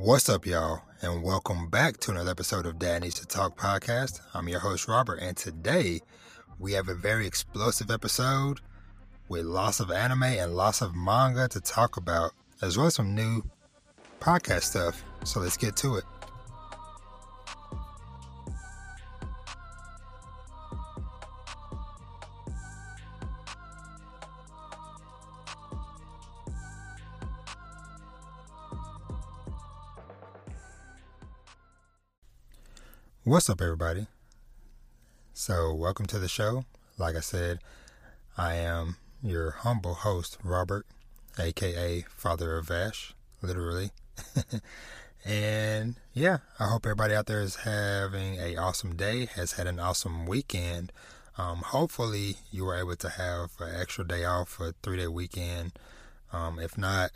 What's up, y'all, and welcome back to another episode of Dad Needs to Talk podcast. I'm your host, Robert, and today we have a very explosive episode with lots of anime and lots of manga to talk about, as well as some new podcast stuff. So let's get to it. What's up, everybody? So, welcome to the show. Like I said, I am your humble host, Robert, aka Father of Vash, literally. and yeah, I hope everybody out there is having a awesome day, has had an awesome weekend. Um, hopefully, you were able to have an extra day off, a three day weekend. Um, if not,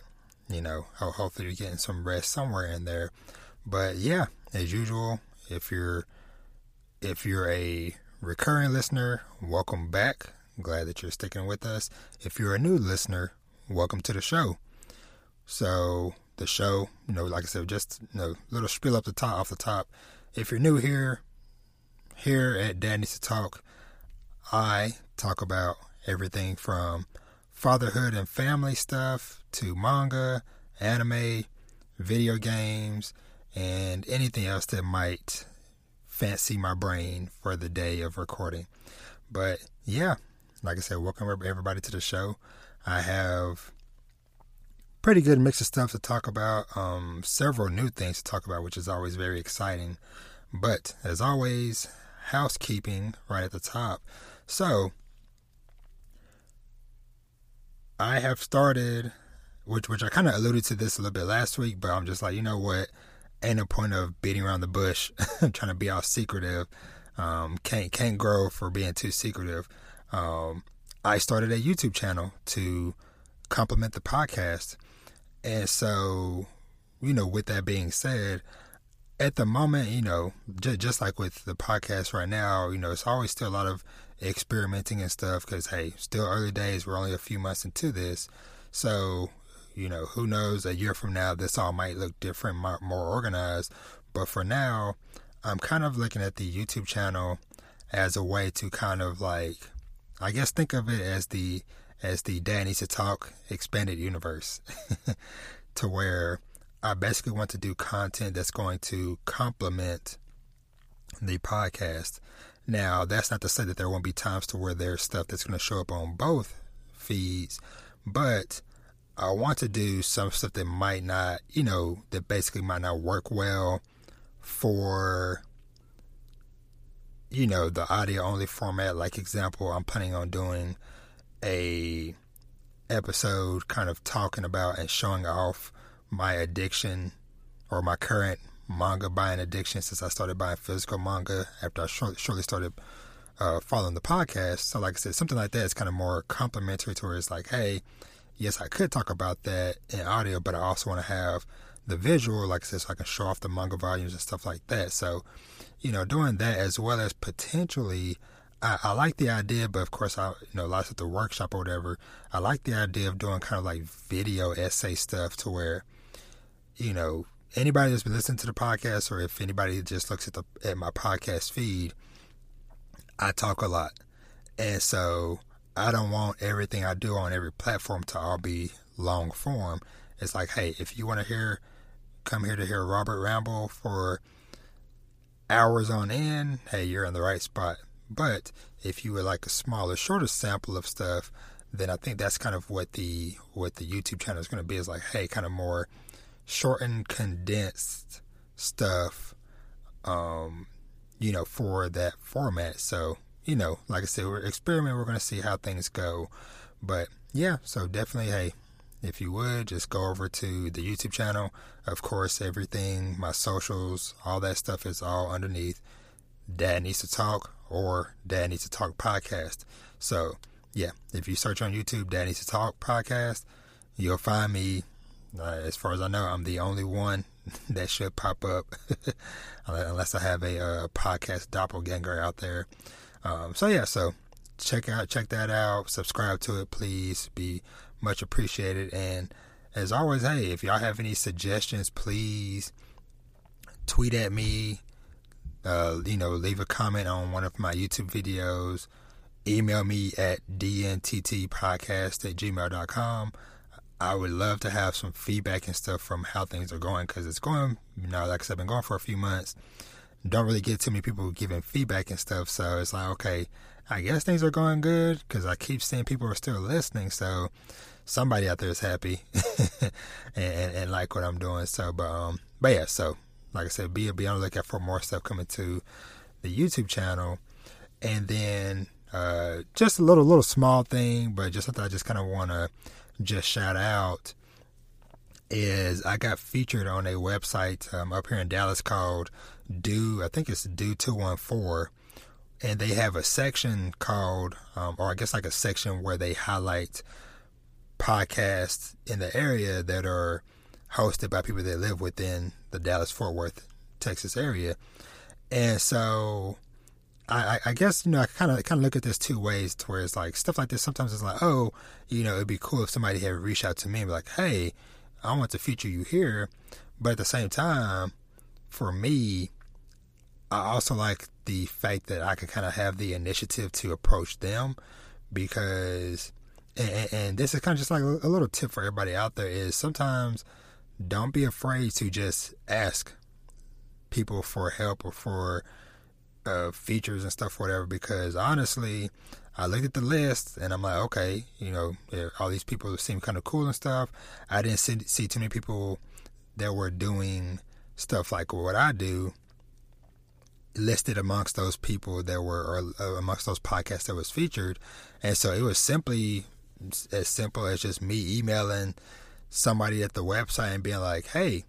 you know, hopefully you're getting some rest somewhere in there. But yeah, as usual, if you're if you're a recurring listener, welcome back. Glad that you're sticking with us. If you're a new listener, welcome to the show. So the show, you know, like I said, just you know, little spiel up the top off the top. If you're new here, here at Dad Needs to Talk, I talk about everything from fatherhood and family stuff to manga, anime, video games, and anything else that might fancy my brain for the day of recording. But yeah, like I said, welcome everybody to the show. I have pretty good mix of stuff to talk about, um, several new things to talk about, which is always very exciting. But as always, housekeeping right at the top. So I have started, which which I kind of alluded to this a little bit last week, but I'm just like, you know what? Ain't no point of beating around the bush, trying to be all secretive. Um, can't can't grow for being too secretive. Um, I started a YouTube channel to complement the podcast, and so you know, with that being said, at the moment, you know, j- just like with the podcast right now, you know, it's always still a lot of experimenting and stuff because hey, still early days. We're only a few months into this, so you know, who knows, a year from now, this all might look different, more organized. But for now, I'm kind of looking at the YouTube channel as a way to kind of like, I guess, think of it as the as the Needs to Talk expanded universe, to where I basically want to do content that's going to complement the podcast. Now, that's not to say that there won't be times to where there's stuff that's going to show up on both feeds, but I want to do some stuff that might not, you know, that basically might not work well for, you know, the audio only format. Like example, I'm planning on doing a episode kind of talking about and showing off my addiction or my current manga buying addiction since I started buying physical manga after I shortly started uh, following the podcast. So, like I said, something like that is kind of more complimentary to where it's like, hey, yes, I could talk about that in audio, but I also want to have the visual, like I said, so I can show off the manga volumes and stuff like that. So, you know, doing that as well as potentially, I, I like the idea, but of course, I, you know, lots of the workshop or whatever, I like the idea of doing kind of like video essay stuff to where, you know, anybody that's been listening to the podcast or if anybody just looks at the at my podcast feed, I talk a lot. And so I don't want everything I do on every platform to all be long form. It's like, hey, if you want to hear, come here to hear Robert ramble for hours on end, hey, you're in the right spot. But if you would like a smaller, shorter sample of stuff, then I think that's kind of what the what the YouTube channel is going to be. Is like, hey, kind of more shortened, condensed stuff, um, you know, for that format. So you know, like I said, we're experimenting. We're going to see how things go. But yeah, so definitely, hey, if you would just go over to the YouTube channel. Of course, everything, my socials, all that stuff is all underneath Dad Needs to Talk or Dad Needs to Talk podcast. So yeah, if you search on YouTube, Dad Needs to Talk podcast, you'll find me. Uh, as far as I know, I'm the only one that should pop up, unless I have a, a podcast doppelganger out there. Um, so yeah, so check out check that out. Subscribe to it, please. Be much appreciated. And as always, hey, if y'all have any suggestions, please tweet at me. Uh, you know, leave a comment on one of my YouTube videos. Email me at dnttpodcast at gmail.com. I would love to have some feedback and stuff from how things are going because it's going, you know, like I said, I've been going for a few months. Don't really get too many people giving feedback and stuff. So it's like, okay, I guess things are going good because I keep seeing people are still listening. So somebody out there is happy and, and, and, like what I'm doing. So, but um, but yeah. So like I said, be be on the lookout for more stuff coming to the YouTube channel, and then uh, just a little little small thing, but just something I just kind of want to just shout out is I got featured on a website um, up here in Dallas called Do I think it's Do Two One Four and they have a section called, um, or I guess like a section where they highlight podcasts in the area that are hosted by people that live within the Dallas Fort Worth, Texas area. And so I, I guess, you know, I kind of kind of look at this two ways to where it's like stuff like this. Sometimes it's like, oh, you know, it'd be cool if somebody had reached out to me and be like, hey, I want to feature you here. But at the same time, for me, I also like the fact that I can kind of have the initiative to approach them because, and, and this is kind of just like a little tip for everybody out there is sometimes don't be afraid to just ask people for help or for uh, features and stuff, whatever. Because honestly, I looked at the list and I'm like, okay, you know, all these people seem kind of cool and stuff. I didn't see, see too many people that were doing stuff like what I do listed amongst those people that were or uh, amongst those podcasts that was featured. And so it was simply as simple as just me emailing somebody at the website and being like hey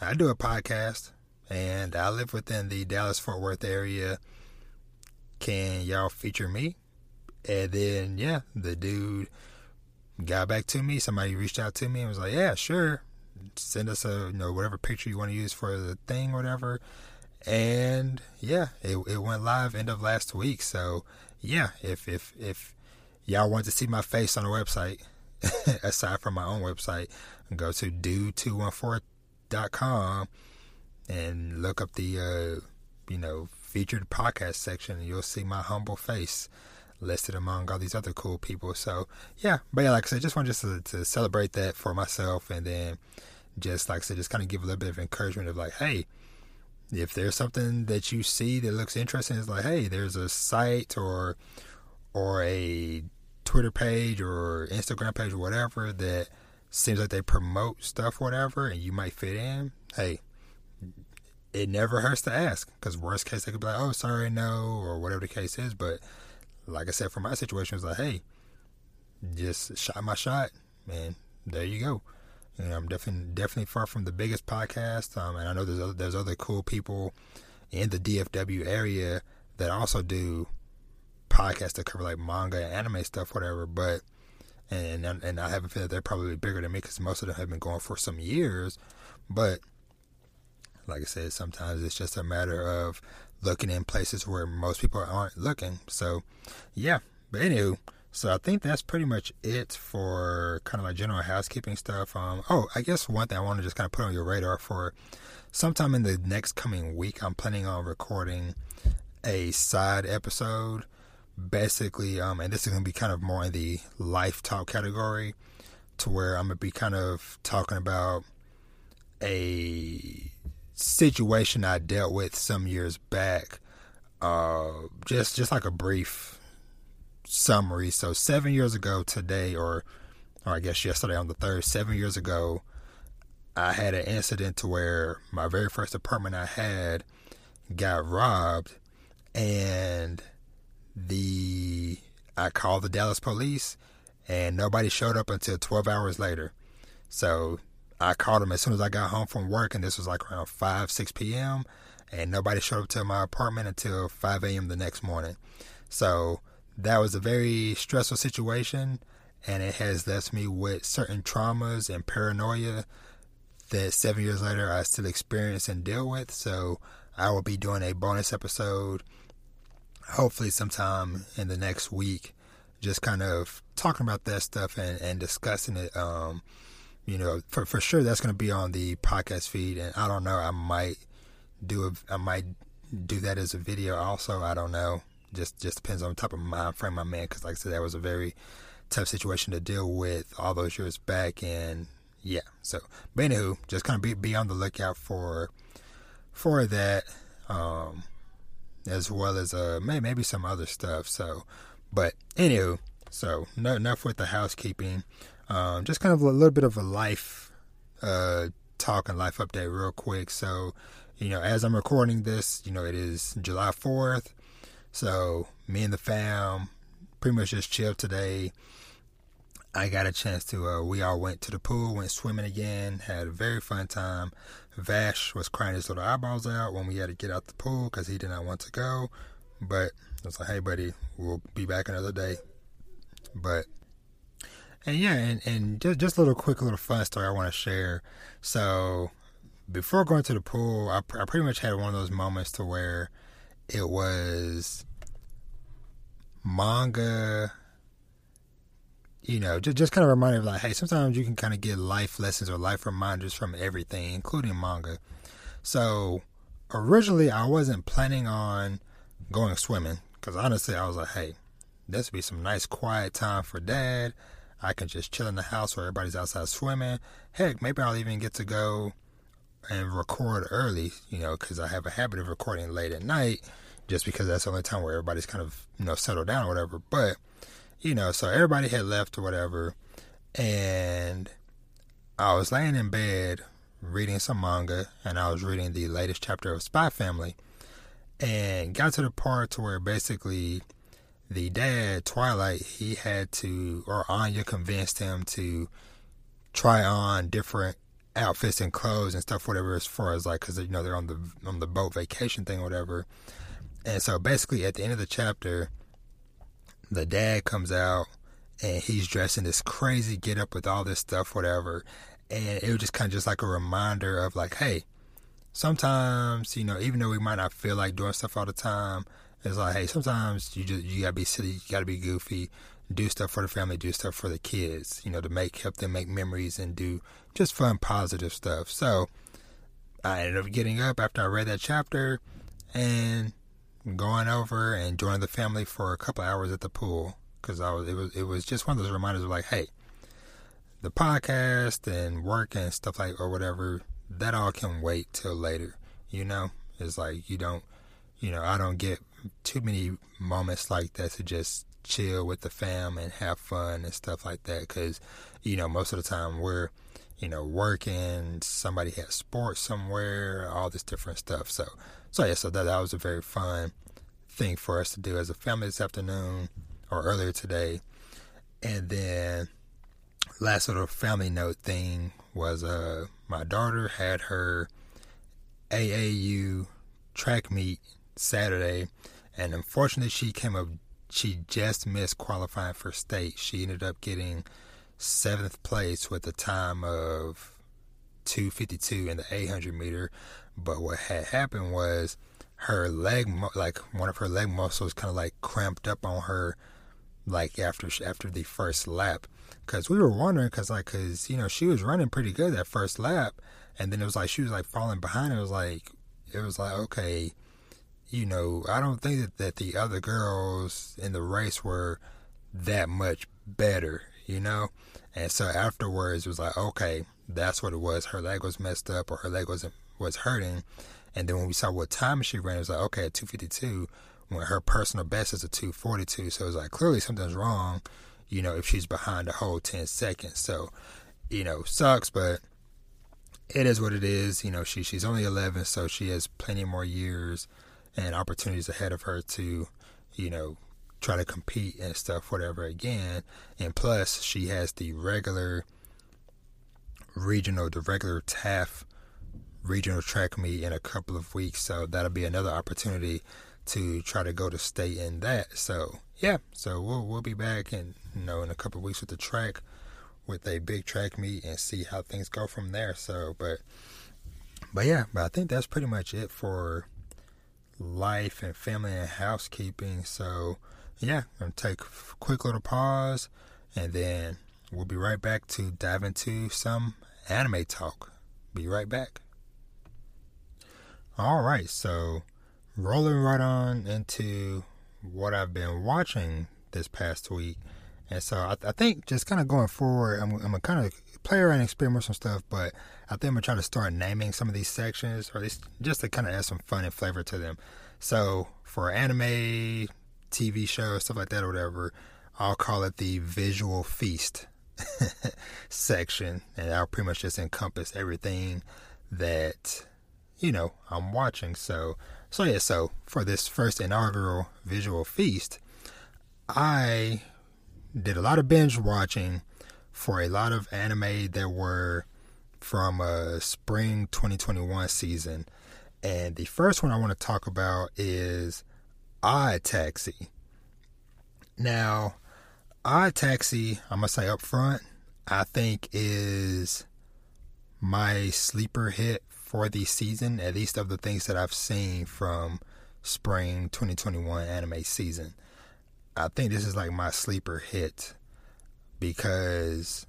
i do a podcast and i live within the dallas fort worth area. Can y'all feature me? And then yeah the dude got back to me. Somebody reached out to me and was like yeah sure send us a you know whatever picture you want to use for the thing whatever and yeah, it, it went live end of last week. So yeah, if if if y'all want to see my face on the website, aside from my own website, go to do214.com and look up the uh, you know featured podcast section, and you'll see my humble face listed among all these other cool people. So yeah, but yeah, like I said, just want just to, to celebrate that for myself, and then just like I said, just kind of give a little bit of encouragement of like, hey if there's something that you see that looks interesting, it's like, hey, there's a site or or a Twitter page or Instagram page or whatever that seems like they promote stuff, whatever, and you might fit in. Hey, it never hurts to ask because worst case they could be like, oh, sorry, no, or whatever the case is. But like I said, for my situation, it's like, hey, just shot my shot, man. There you go. Know, I'm definitely definitely far from the biggest podcast, um, and I know there's other, there's other cool people in the DFW area that also do podcasts that cover like manga and anime stuff, whatever. But and and I have a feeling they're probably bigger than me because most of them have been going for some years. But like I said, sometimes it's just a matter of looking in places where most people aren't looking. So yeah, but anywho. So I think that's pretty much it for kind of my general housekeeping stuff. Um, oh, I guess one thing I want to just kind of put on your radar for sometime in the next coming week, I'm planning on recording a side episode. Basically, um, and this is going to be kind of more in the life talk category, to where I'm going to be kind of talking about a situation I dealt with some years back. Uh, just just like a brief summary. So seven years ago today, or or I guess yesterday on the third, seven years ago, I had an incident to where my very first apartment I had got robbed, and the I called the Dallas police, and nobody showed up until 12 hours later. So I called them as soon as I got home from work, and this was like around 5, 6 p.m., and nobody showed up to my apartment until 5 a.m. the next morning. So that was a very stressful situation and it has left me with certain traumas and paranoia that seven years later I still experience and deal with. So I will be doing a bonus episode, hopefully sometime in the next week, just kind of talking about that stuff and, and discussing it. Um, you know, for for sure that's going to be on the podcast feed, and I don't know, I might do a, I might do that as a video also. I don't know. Just just depends on the type of mind frame I'm in, because like I said, that was a very tough situation to deal with all those years back, and yeah. So, but anywho, just kind of be be on the lookout for for that, um, as well as uh maybe maybe some other stuff. So, but anywho, so no, enough with the housekeeping. Um, just kind of a little bit of a life uh talk and life update real quick. So, you know, as I'm recording this, you know, it is July 4th. So, me and the fam pretty much just chilled today. I got a chance to, uh, we all went to the pool, went swimming again, had a very fun time. Vash was crying his little eyeballs out when we had to get out the pool because he did not want to go. But I was like, hey, buddy, we'll be back another day. But, and yeah, and, and just, just a little quick little fun story I want to share. So, before going to the pool, I, I pretty much had one of those moments to where it was manga you know, just, just kind of reminder of like, hey, sometimes you can kind of get life lessons or life reminders from everything, including manga. So originally, I wasn't planning on going swimming because honestly, I was like, hey, this would be some nice quiet time for dad. I can just chill in the house where everybody's outside swimming. Heck, maybe I'll even get to go and record early, you know, because I have a habit of recording late at night just because that's the only time where everybody's kind of, you know, settled down or whatever. But you know, so everybody had left or whatever, and I was laying in bed reading some manga, and I was reading the latest chapter of Spy Family, and got to the part to where basically the dad Twilight he had to, or Anya convinced him to try on different outfits and clothes and stuff, whatever, as far as like, because you know they're on the on the boat vacation thing, or whatever. And so basically, at the end of the chapter, the dad comes out and he's dressed in this crazy get up with all this stuff, whatever. And it was just kind of just like a reminder of like, hey, sometimes, you know, even though we might not feel like doing stuff all the time, it's like, hey, sometimes you just you gotta be silly, you gotta be goofy, do stuff for the family, do stuff for the kids, you know, to make help them make memories and do just fun, positive stuff. So I ended up getting up after I read that chapter and going over and joining the family for a couple hours at the pool because I was it was it was just one of those reminders of like, hey, the podcast and work and stuff like or whatever that all can wait till later. You know, it's like you don't, you know, I don't get too many moments like that to just chill with the fam and have fun and stuff like that because you know most of the time we're you know working somebody has sports somewhere all this different stuff so so yeah, so that, that was a very fun thing for us to do as a family this afternoon or earlier today. And then last little family note thing was uh my daughter had her AAU track meet Saturday and unfortunately she came up she just missed qualifying for state. She ended up getting seventh place with a time of 252 in the 800 meter but what had happened was her leg, like one of her leg muscles, kind of like cramped up on her, like after after the first lap. Cause we were wondering, cause like, cause you know she was running pretty good that first lap, and then it was like she was like falling behind. It was like, it was like okay, you know, I don't think that, that the other girls in the race were that much better, you know. And so afterwards, it was like, okay, that's what it was. Her leg was messed up, or her leg wasn't was hurting. And then when we saw what time she ran, it was like, okay, at 252, when her personal best is a 242. So it was like, clearly something's wrong, you know, if she's behind a whole 10 seconds. So, you know, sucks, but it is what it is. You know, she she's only 11, so she has plenty more years and opportunities ahead of her to, you know, try to compete and stuff, whatever again. And plus, she has the regular regional, the regular TAF regional track meet in a couple of weeks. So that'll be another opportunity to try to go to state in that. So yeah, so we'll we'll be back in you know in a couple of weeks with the track with a big track meet and see how things go from there. So but but yeah, but I think that's pretty much it for life and family and housekeeping. So yeah, I'm gonna take a quick little pause and then we'll be right back to dive into some anime talk. Be right back. All right, so rolling right on into what I've been watching this past week. And so I, I think just kind of going forward, I'm, I'm going to kind of play around and experiment with some stuff, but I think I'm going to try to start naming some of these sections, or at least just to kind of add some fun and flavor to them. So for anime, TV shows, stuff like that, or whatever, I'll call it the visual feast section, and I'll pretty much just encompass everything that you know I'm watching. So, so yeah. So for this first inaugural visual feast, I did a lot of binge watching for a lot of anime that were from a spring 2021 season. And the first one I want to talk about is Odd Taxi. Now, Odd Taxi, I'm going to say up front, I think is my sleeper hit for the season, at least of the things that I've seen from spring 2021 anime season. I think this is like my sleeper hit because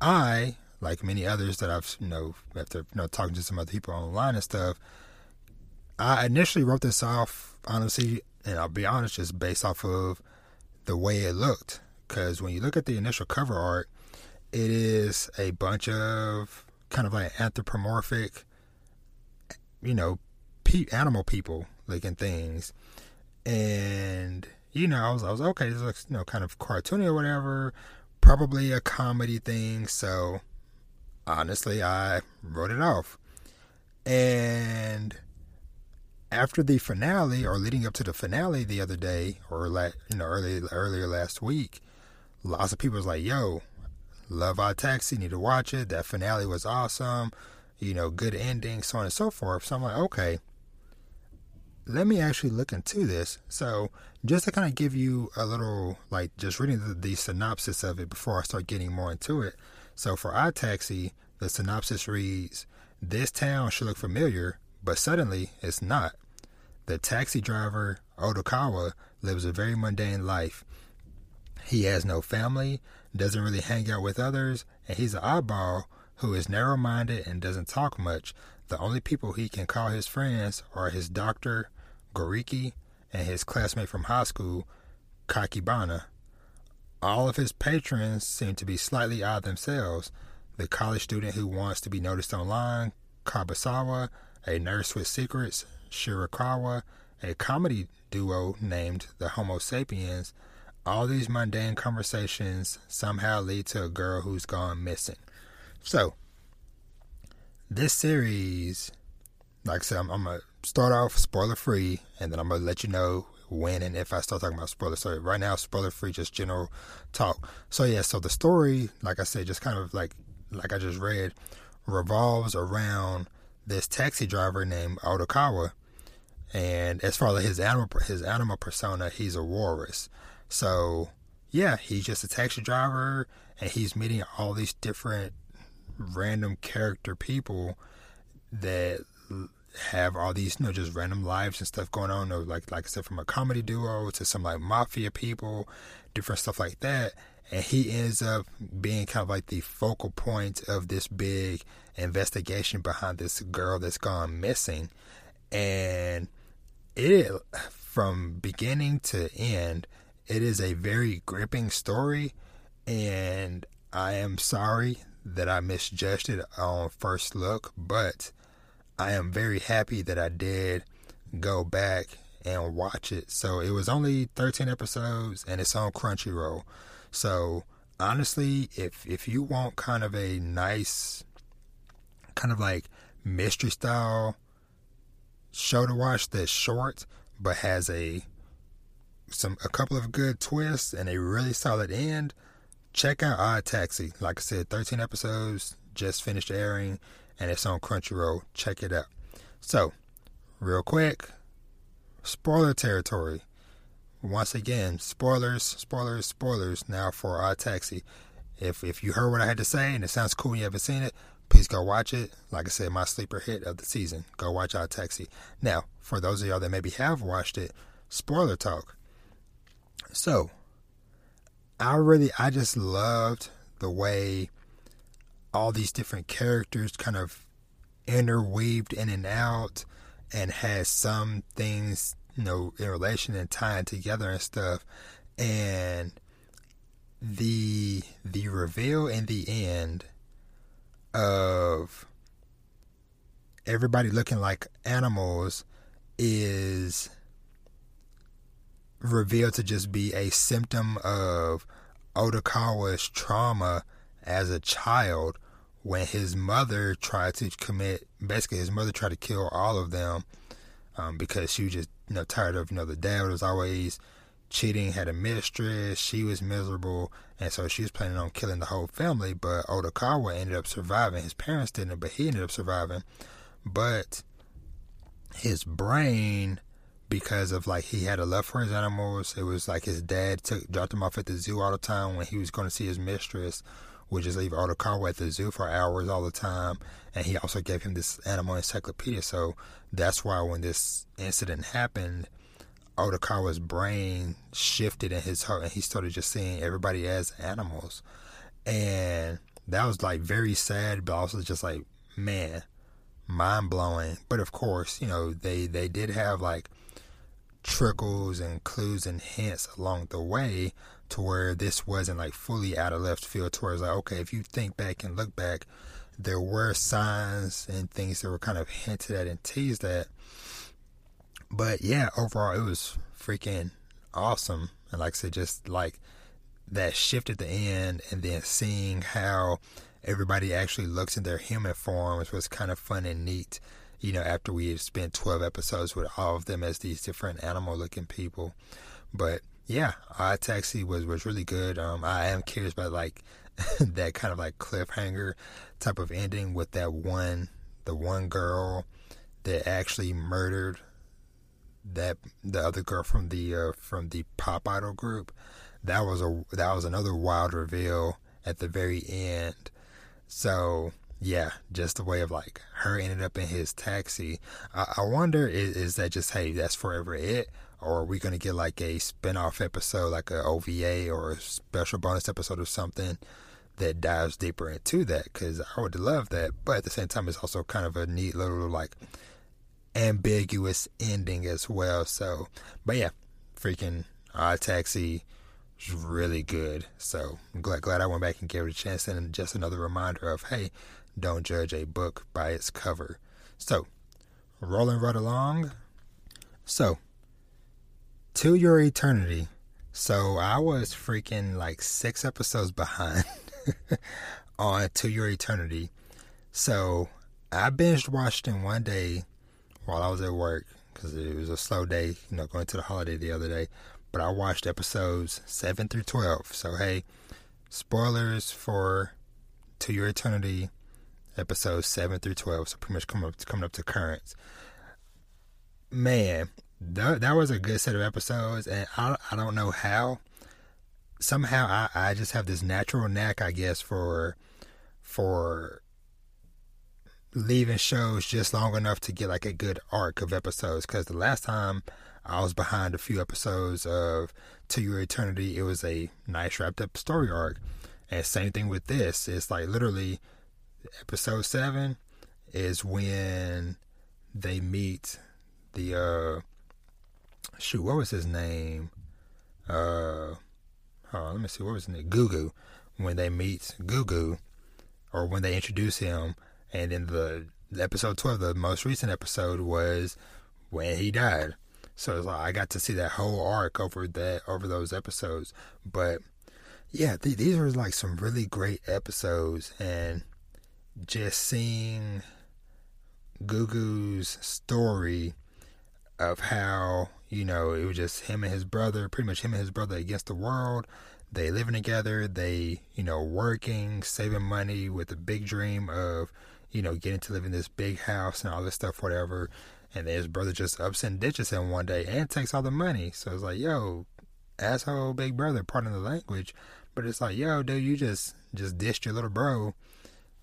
I, like many others that I've you know after you know talking to some other people online and stuff, I initially wrote this off honestly, and I'll be honest, just based off of the way it looked. Because when you look at the initial cover art, it is a bunch of kind of like anthropomorphic, you know, pe- animal people looking things, and you know, I was, I was okay. This looks, you know, kind of cartoony or whatever. Probably a comedy thing. So, honestly, I wrote it off. And after the finale, or leading up to the finale the other day, or la- you know, early earlier last week, lots of people was like, "Yo, love Odd Taxi. Need to watch it. That finale was awesome. You know, good ending, so on and so forth." So I'm like, okay let me actually look into this. So, just to kind of give you a little, like, just reading the, the synopsis of it before I start getting more into it. So, for Odd Taxi, the synopsis reads This town should look familiar, but suddenly it's not. The taxi driver, Odokawa, lives a very mundane life. He has no family, doesn't really hang out with others, and he's an oddball who is narrow minded and doesn't talk much. The only people he can call his friends are his doctor, Goriki and his classmate from high school, Kakibana. All of his patrons seem to be slightly odd themselves. The college student who wants to be noticed online, Kabasawa, a nurse with secrets, Shirakawa, a comedy duo named the Homo sapiens. All these mundane conversations somehow lead to a girl who's gone missing. So, this series, like I said, I'm, I'm a start off spoiler free, and then I'm gonna let you know when and if I start talking about spoilers. So right now, spoiler free, just general talk. So yeah, so the story, like I said, just kind of like like I just read, revolves around this taxi driver named Odokawa, and as far as his animal his animal persona, he's a walrus. So yeah, he's just a taxi driver, and he's meeting all these different random character people that have all these, you know, just random lives and stuff going on, or like like I said, from a comedy duo to some like mafia people, different stuff like that. And he ends up being kind of like the focal point of this big investigation behind this girl that's gone missing. And it, from beginning to end, it is a very gripping story. And I am sorry that I misjudged it on first look, but I am very happy that I did go back and watch it. So it was only 13 episodes and it's on Crunchyroll. So honestly, if if you want kind of a nice kind of like mystery style show to watch that's short but has a some a couple of good twists and a really solid end, check out Odd Taxi. Like I said, 13 episodes just finished airing and it's on Crunchyroll. Check it out. So, real quick, spoiler territory. Once again, spoilers, spoilers, spoilers. Now for Odd Taxi. If if you heard what I had to say and it sounds cool and you haven't seen it, please go watch it. Like I said, my sleeper hit of the season. Go watch Odd Taxi. Now, for those of y'all that maybe have watched it, spoiler talk. So, I really, I just loved the way all these different characters kind of interweaved in and out and had some things, you know, in relation and tying together and stuff. And the the reveal in the end of everybody looking like animals is revealed to just be a symptom of Odokawa's trauma as a child when his mother tried to commit basically his mother tried to kill all of them um, because she was just you know tired of you know the dad was always cheating had a mistress she was miserable and so she was planning on killing the whole family but Odokawa ended up surviving. His parents didn't but he ended up surviving. But his brain because of like he had a love for his animals. It was like his dad took dropped him off at the zoo all the time when he was going to see his mistress, would just leave Odokawa at the zoo for hours all the time. And he also gave him this animal encyclopedia. So that's why when this incident happened, Odokawa's brain shifted in his heart and he started just seeing everybody as animals. And that was like very sad, but also just like, man, mind blowing. But of course, you know, they, they did have like trickles and clues and hints along the way to where this wasn't like fully out of left field towards like, okay, if you think back and look back, there were signs and things that were kind of hinted at and teased at. But yeah, overall it was freaking awesome. And like I said, just like that shift at the end and then seeing how everybody actually looks in their human forms was kind of fun and neat you know, after we had spent 12 episodes with all of them as these different animal looking people. But yeah, Odd Taxi was, was really good. Um, I am curious about like that kind of like cliffhanger type of ending with that one, the one girl that actually murdered that the other girl from the uh, from the pop idol group. That was a that was another wild reveal at the very end. So yeah, just a way of like her ended up in his taxi. I, I wonder is, is that just hey that's forever it, or are we gonna get like a spin-off episode, like a OVA or a special bonus episode or something that dives deeper into that? Because I would love that, but at the same time, it's also kind of a neat little like ambiguous ending as well. So, but yeah, freaking Odd Taxi was really good. So I'm glad glad I went back and gave it a chance. And just another reminder of hey, don't judge a book by its cover. So, rolling right along. So, To Your Eternity. So, I was freaking like six episodes behind on To Your Eternity. So, I binged watched in one day while I was at work because it was a slow day, you know, going to the holiday the other day. But I watched episodes 7 through 12. So, hey, spoilers for To Your Eternity episodes seven through twelve. So pretty much coming up coming up to currents. Man, that that was a good set of episodes, and I I don't know how. Somehow I I just have this natural knack, I guess, for for leaving shows just long enough to get like a good arc of episodes. Because the last time I was behind a few episodes of To Your Eternity, it was a nice wrapped up story arc. And same thing with this. It's like literally episode seven is when they meet the uh shoot, what was his name? Uh oh, let me see, what was his name? Gugu. When they meet Gugu, or when they introduce him, and the, the episode twelve, the most recent episode was when he died. So it's like I got to see that whole arc over that over those episodes. But yeah, th- these are like some really great episodes, and just seeing Gugu's story of how, you know, it was just him and his brother, pretty much him and his brother against the world. They living together, they, you know, working, saving money with a big dream of, you know, getting to live in this big house and all this stuff, whatever. And then his brother just ups and ditches him one day and takes all the money. So it's like, yo, asshole big brother, pardon the language. But it's like, yo, dude, you just just dished your little bro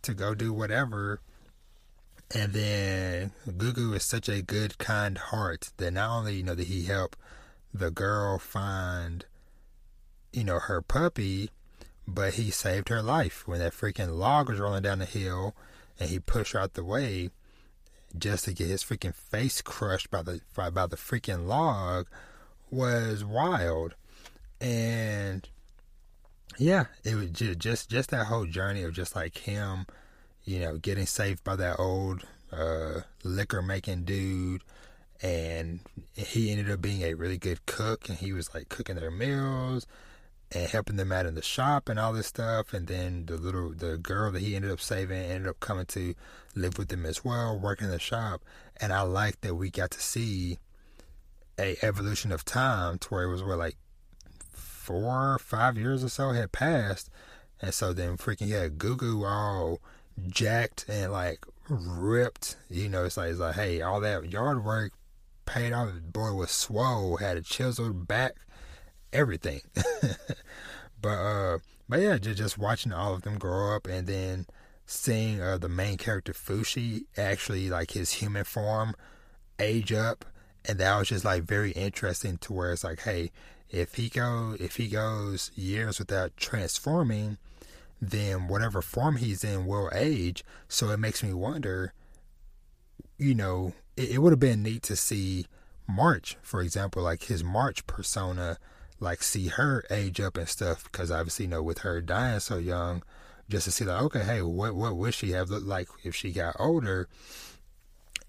to go do whatever. And then Gugu is such a good, kind heart that not only, you know, did he help the girl find, you know, her puppy, but he saved her life when that freaking log was rolling down the hill, and he pushed her out the way just to get his freaking face crushed by the by, by the freaking log was wild, and yeah, it was just, just just that whole journey of just like him, you know, getting saved by that old uh, liquor making dude, and he ended up being a really good cook, and he was like cooking their meals and helping them out in the shop and all this stuff. And then the little the girl that he ended up saving ended up coming to live with him as well, working in the shop. And I like that we got to see a evolution of time to where it was where like four, five years or so had passed. And so then freaking yeah, Gugu all jacked and like ripped. You know, it's like it's like, hey, all that yard work paid off. The boy was swole, had a chiseled back, everything. but uh, but yeah, just just watching all of them grow up and then seeing uh, the main character Fushi actually like his human form age up, and that was just like very interesting to where it's like, hey, if he go if he goes years without transforming, then whatever form he's in will age. So it makes me wonder, you know, it, it would have been neat to see March, for example, like his March persona, like see her age up and stuff, because obviously, you know, with her dying so young, just to see like, okay, hey, what what would she have looked like if she got older?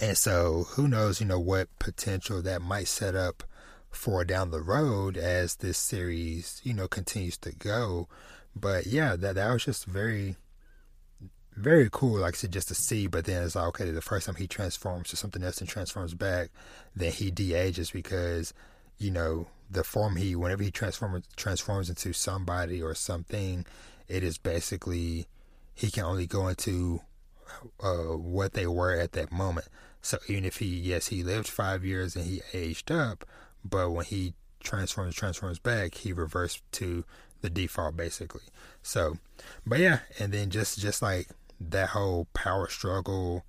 And so who knows, you know, what potential that might set up for down the road as this series, you know, continues to go. But yeah, that that was just very very cool, like I said, just to see. But then it's like, okay, the first time he transforms to something else and transforms back, then he de-ages because, you know, the form he, whenever he transforms transforms into somebody or something, it is basically he can only go into uh, what they were at that moment. So even if he, yes, he lived five years and he aged up, but when he transforms transforms back, he reverts to the default basically. So, but yeah, and then just just like that whole power struggle,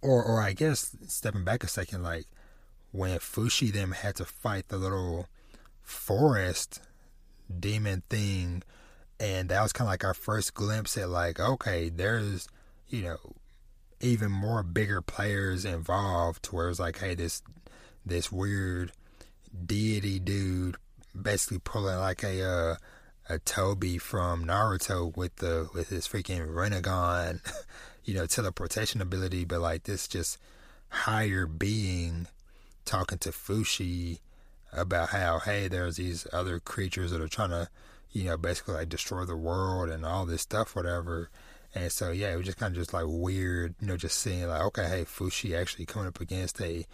or or I guess stepping back a second, like when Fushi them had to fight the little forest demon thing, and that was kind of like our first glimpse at like okay, there's you know even more bigger players involved, to where it's like hey this this weird deity dude basically pulling like a uh, a Tobi from Naruto with the with his freaking Rinnegan, you know, teleportation ability, but like this just higher being talking to Fushi about how hey, there's these other creatures that are trying to, you know, basically like destroy the world and all this stuff, whatever. And so yeah, it was just kind of just like weird, you know, just seeing like okay, hey, Fushi actually coming up against a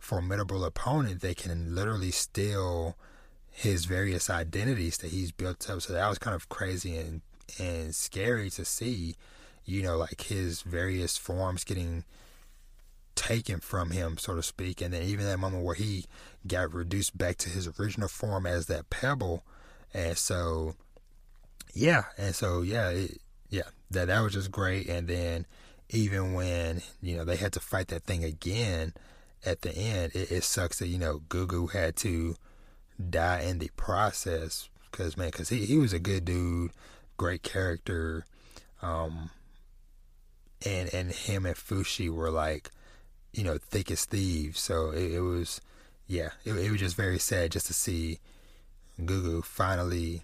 formidable opponent that can literally steal his various identities that he's built up. So that was kind of crazy and and scary to see, you know, like his various forms getting taken from him, so to speak, and then even that moment where he got reduced back to his original form as that pebble, and so yeah, and so yeah, it, yeah, that that was just great, and then even when you know they had to fight that thing again at the end, it, it sucks that you know Gugu had to die in the process because man, because he he was a good dude, great character, um, and and him and Fushi were like, you know, thick as thieves. So it, it was, yeah, it, it was just very sad just to see Gugu finally,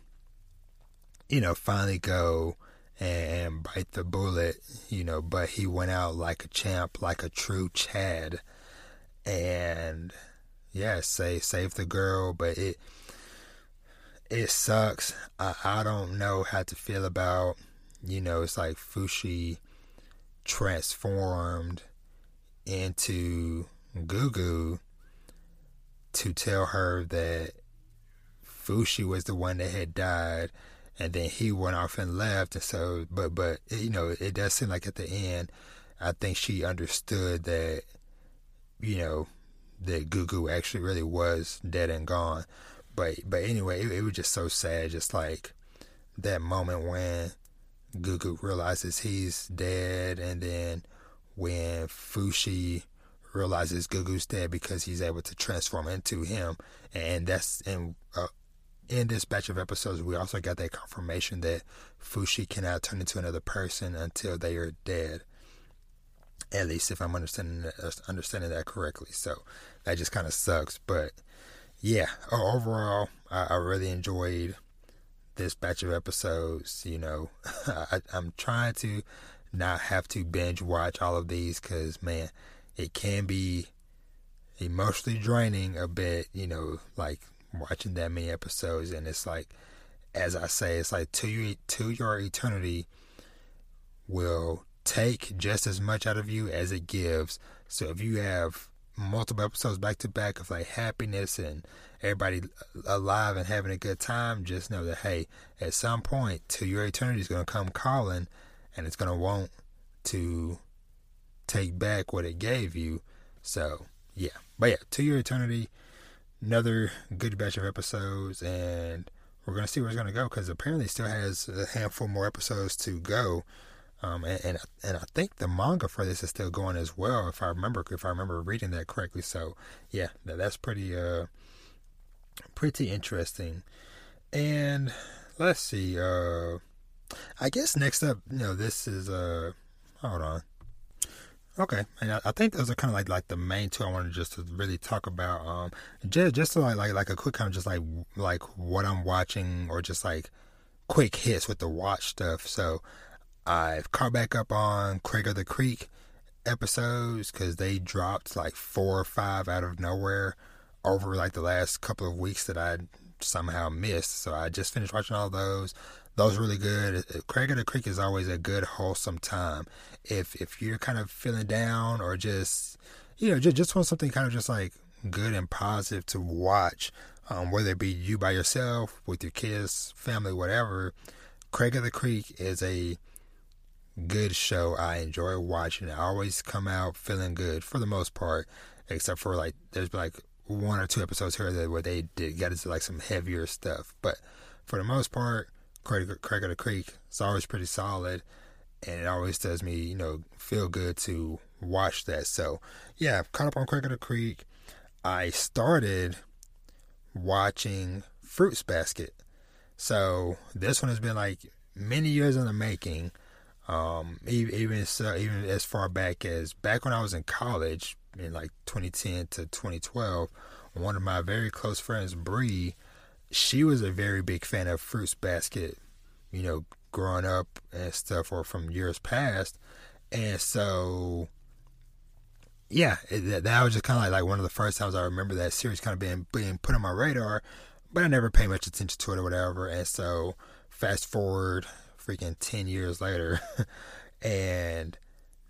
you know, finally go and bite the bullet, you know, but he went out like a champ, like a true Chad and yeah, say save the girl, but it it sucks. I, I don't know how to feel about you know, it's like Fushi transformed into Gugu to tell her that Fushi was the one that had died and then he went off and left and so but but you know it does seem like at the end I think she understood that you know, that Gugu actually really was dead and gone. But but anyway, it, it was just so sad, just like that moment when Gugu realizes he's dead, and then when Fushi realizes Gugu's dead because he's able to transform into him, and that's and uh, in this batch of episodes, we also got that confirmation that Fushi cannot turn into another person until they are dead. At least if I'm understanding uh, understanding that correctly. So that just kind of sucks. But yeah, overall, I, I, really enjoyed this batch of episodes. You know, I, I'm trying to not have to binge watch all of these because man, it can be emotionally draining a bit. You know, like watching that many episodes, and it's like, as I say, it's like to your to your eternity will take just as much out of you as it gives. So if you have multiple episodes back to back of like happiness and everybody alive and having a good time, just know that hey, at some point, to your eternity is going to come calling, and it's going to want to take back what it gave you. So yeah, but yeah, to your eternity, another good batch of episodes, and we're gonna see where it's gonna go because apparently it still has a handful more episodes to go. Um, and, and, and I think the manga for this is still going as well, if I remember if I remember reading that correctly. So yeah, that, that's pretty uh pretty interesting. And let's see, uh I guess next up, you know, this is uh hold on. Okay, and I, I think those are kind of like like the main two I wanted just to really talk about. Um, just just to like like like a quick kind of just like like what I'm watching or just like quick hits with the watch stuff. So I've caught back up on Craig of the Creek episodes because they dropped like four or five out of nowhere over like the last couple of weeks that I somehow missed. So I just finished watching all those. Those really good. Craig of the Creek is always a good wholesome time. If if you're kind of feeling down or just you know just just want something kind of just like good and positive to watch, um, whether it be you by yourself, with your kids, family, whatever. Craig of the Creek is a good show. I enjoy watching. I always come out feeling good for the most part, except for like there's like one or two episodes here that where they did get into like some heavier stuff. But for the most part, Craig of the Creek is always pretty solid, and it always does me you know feel good to watch that. So yeah, caught up on Craig of the Creek. I started watching Fruits Basket. So this one has been like many years in the making. Um, even even as far back as back when I was in college in like 2010 to 2012, one of my very close friends, Bree, she was a very big fan of Fruits Basket, you know, growing up and stuff, or from years past, and so yeah, it, that was just kind of like, like one of the first times I remember that series kind of being being put on my radar, but I never paid much attention to it or whatever, and so fast forward freaking 10 years later. and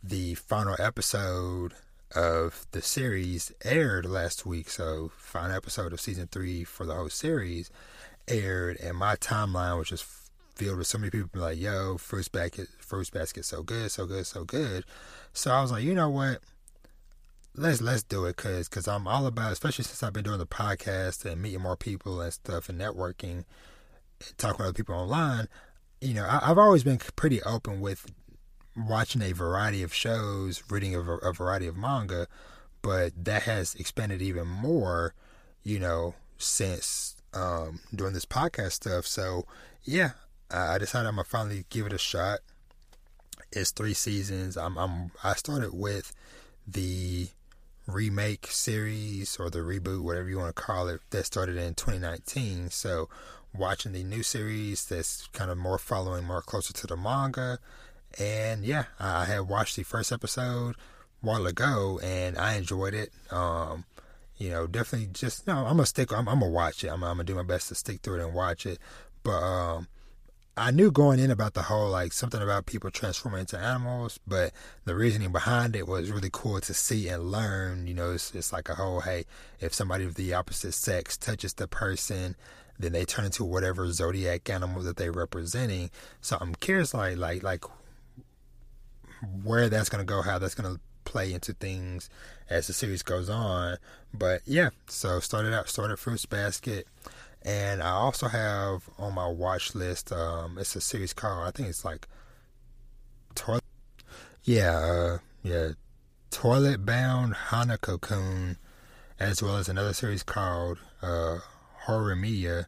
the final episode of the series aired last week. So, final episode of season three for the whole series aired, and my timeline was just filled with so many people like, "Yo, Fruits Basket, Fruits Basket, so good, so good, so good." So I was like, you know what? Let's let's do it, cause cause I'm all about, especially since I've been doing the podcast and meeting more people and stuff and networking, and talking to other people online you know, I, have always been pretty open with watching a variety of shows, reading a, a variety of manga, but that has expanded even more, you know, since um, doing this podcast stuff. So, yeah, I decided I'm gonna finally give it a shot. It's three seasons. I'm, I'm I started with the remake series or the reboot, whatever you want to call it, that started in 2019. So watching the new series that's kind of more following more closer to the manga. And yeah, I had watched the first episode while ago and I enjoyed it. Um, you know, definitely just, no, I'm gonna stick, I'm, I'm gonna watch it. I'm, I'm, gonna do my best to stick through it and watch it. But, um, I knew going in about the whole like something about people transforming into animals, but the reasoning behind it was really cool to see and learn. You know, it's, it's like a whole hey, if somebody of the opposite sex touches the person, then they turn into whatever zodiac animal that they're representing. So I'm curious, like like like where that's gonna go, how that's gonna play into things as the series goes on. But yeah, so started out started Fruits Basket, and I also have on my watch list. Um, it's a series called I think it's like toilet. Yeah, uh, yeah, Toilet Bound Hanako-kun, as well as another series called uh, Horimiya.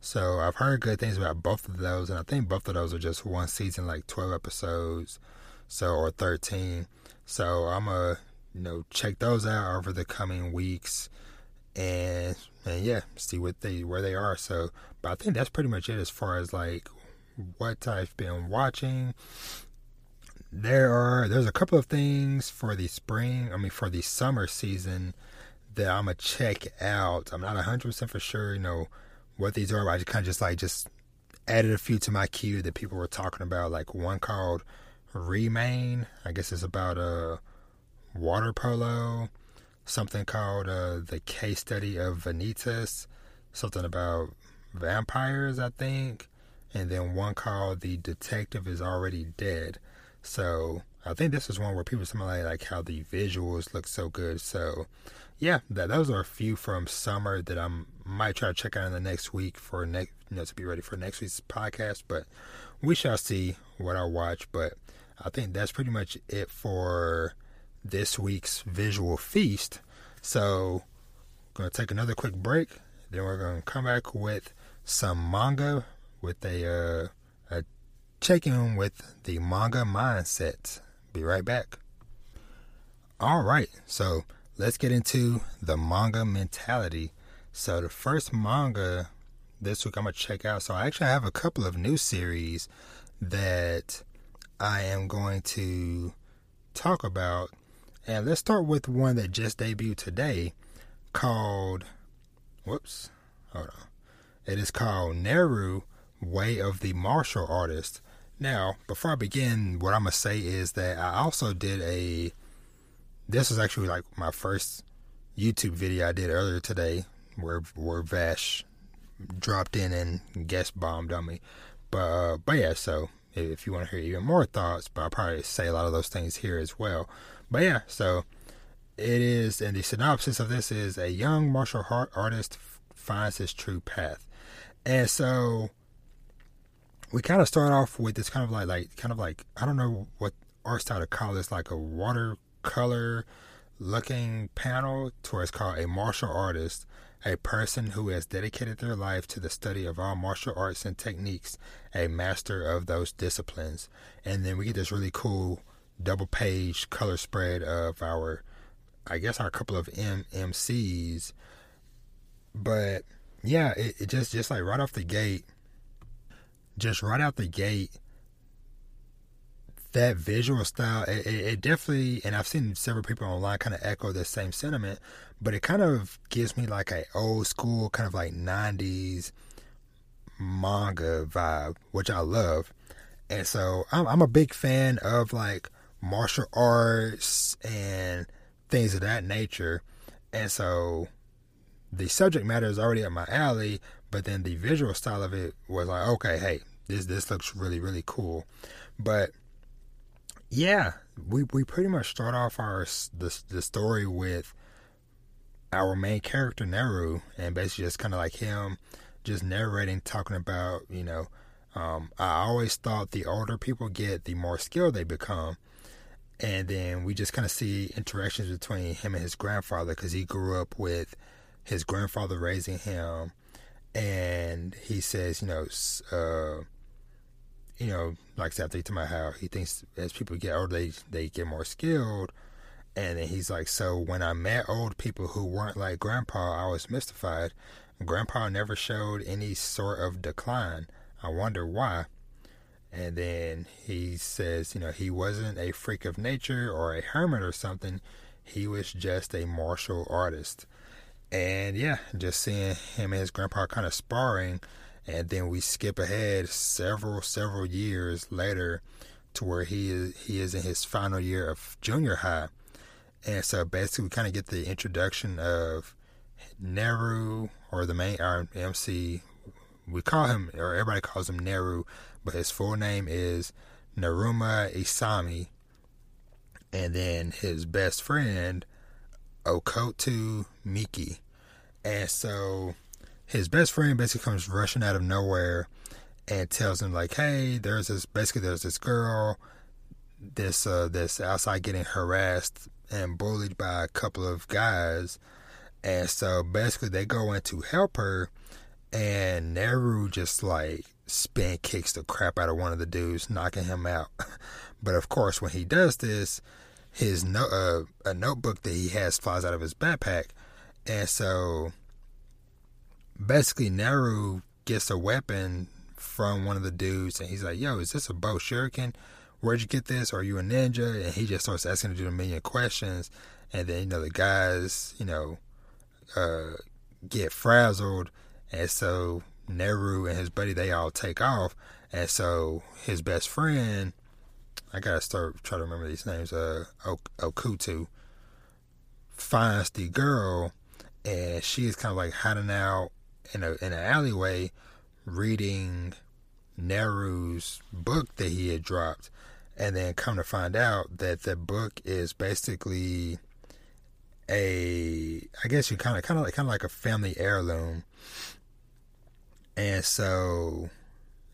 So I've heard good things about both of those, and I think both of those are just one season, like twelve episodes, so or thirteen. So I'm gonna you know check those out over the coming weeks, and and yeah, see what they where they are. So, but I think that's pretty much it as far as like what I've been watching. There are there's a couple of things for the spring, I mean for the summer season that I'm gonna check out. I'm not 100% for sure, you know, what these are, but I just kind of just like just added a few to my queue that people were talking about, like one called Remain. I guess it's about a uh, water polo. Something called uh, the case study of Vanitas. Something about vampires, I think. And then one called the detective is already dead. So I think this is one where people something like, like how the visuals look so good. So yeah, that those are a few from summer that I might try to check out in the next week for next you know to be ready for next week's podcast. But we shall see what I watch. But I think that's pretty much it for this week's visual feast. So gonna take another quick break. Then we're gonna come back with some manga with a uh, a check in with the manga mindset. Be right back. All right, so let's get into the manga mentality. So the first manga this week I'm gonna check out. So I actually have a couple of new series that I am going to talk about. And let's start with one that just debuted today called whoops, hold on. It is called Neru Way of the Martial Artist. Now, before I begin, what I'm gonna say is that I also did a this was actually like my first YouTube video I did earlier today, where where Vash dropped in and guest bombed on me. But uh, but yeah, so if you want to hear even more thoughts, but I'll probably say a lot of those things here as well. But yeah, so it is, and the synopsis of this is a young martial art artist finds his true path, and so we kind of start off with this kind of like like kind of like I don't know what art style to call this, like a water color looking panel to where called a martial artist, a person who has dedicated their life to the study of all martial arts and techniques, a master of those disciplines. And then we get this really cool double page color spread of our, I guess, our couple of MCs. But yeah, it, it just, just like right off the gate, just right out the gate, that visual style, it, it, definitely, and I've seen several people online kind of echo the same sentiment, but it kind of gives me like a old school kind of like 90s manga vibe, which I love. And so I'm, I'm a big fan of like martial arts and things of that nature. And so the subject matter is already up my alley, but then the visual style of it was like, okay, hey, this this looks really really cool. But yeah, we we pretty much start off our the the story with our main character Neru, and basically just kind of like him, just narrating, talking about you know, um, I always thought the older people get, the more skilled they become, and then we just kind of see interactions between him and his grandfather because he grew up with his grandfather raising him, and he says, you know, uh, you know, like I said, I think to my how he thinks as people get older, they they get more skilled. And then he's like, so when I met old people who weren't like Grandpa, I was mystified. Grandpa never showed any sort of decline. I wonder why. And then he says, you know, he wasn't a freak of nature or a hermit or something. He was just a martial artist. And yeah, just seeing him and his grandpa kind of sparring and then we skip ahead several several years later to where he is he is in his final year of junior high. And so basically we kind of get the introduction of Neru or the main our MC we call him or everybody calls him Neru but his full name is Naruma Isami. And then his best friend Okoto Miki. And so his best friend basically comes rushing out of nowhere and tells him like, "Hey, there's this basically there's this girl this uh this outside getting harassed and bullied by a couple of guys." And so basically they go in to help her and Neru just like spin kicks the crap out of one of the dudes, knocking him out. but of course, when he does this, his no uh, a notebook that he has flies out of his backpack, and so basically Neru gets a weapon from one of the dudes, and he's like, "Yo, is this a bo shuriken? Where'd you get this? Are you a ninja?" And he just starts asking to do a million questions, and then you know the guys, you know, uh, get frazzled, and so Neru and his buddy they all take off, and so his best friend, I gotta start trying to remember these names, uh, Okutu, finds the girl, and she is kind of like hiding out in a in an alleyway, reading Neru's book that he had dropped, and then come to find out that the book is basically a I guess you kind of kind of like kind of like a family heirloom. And so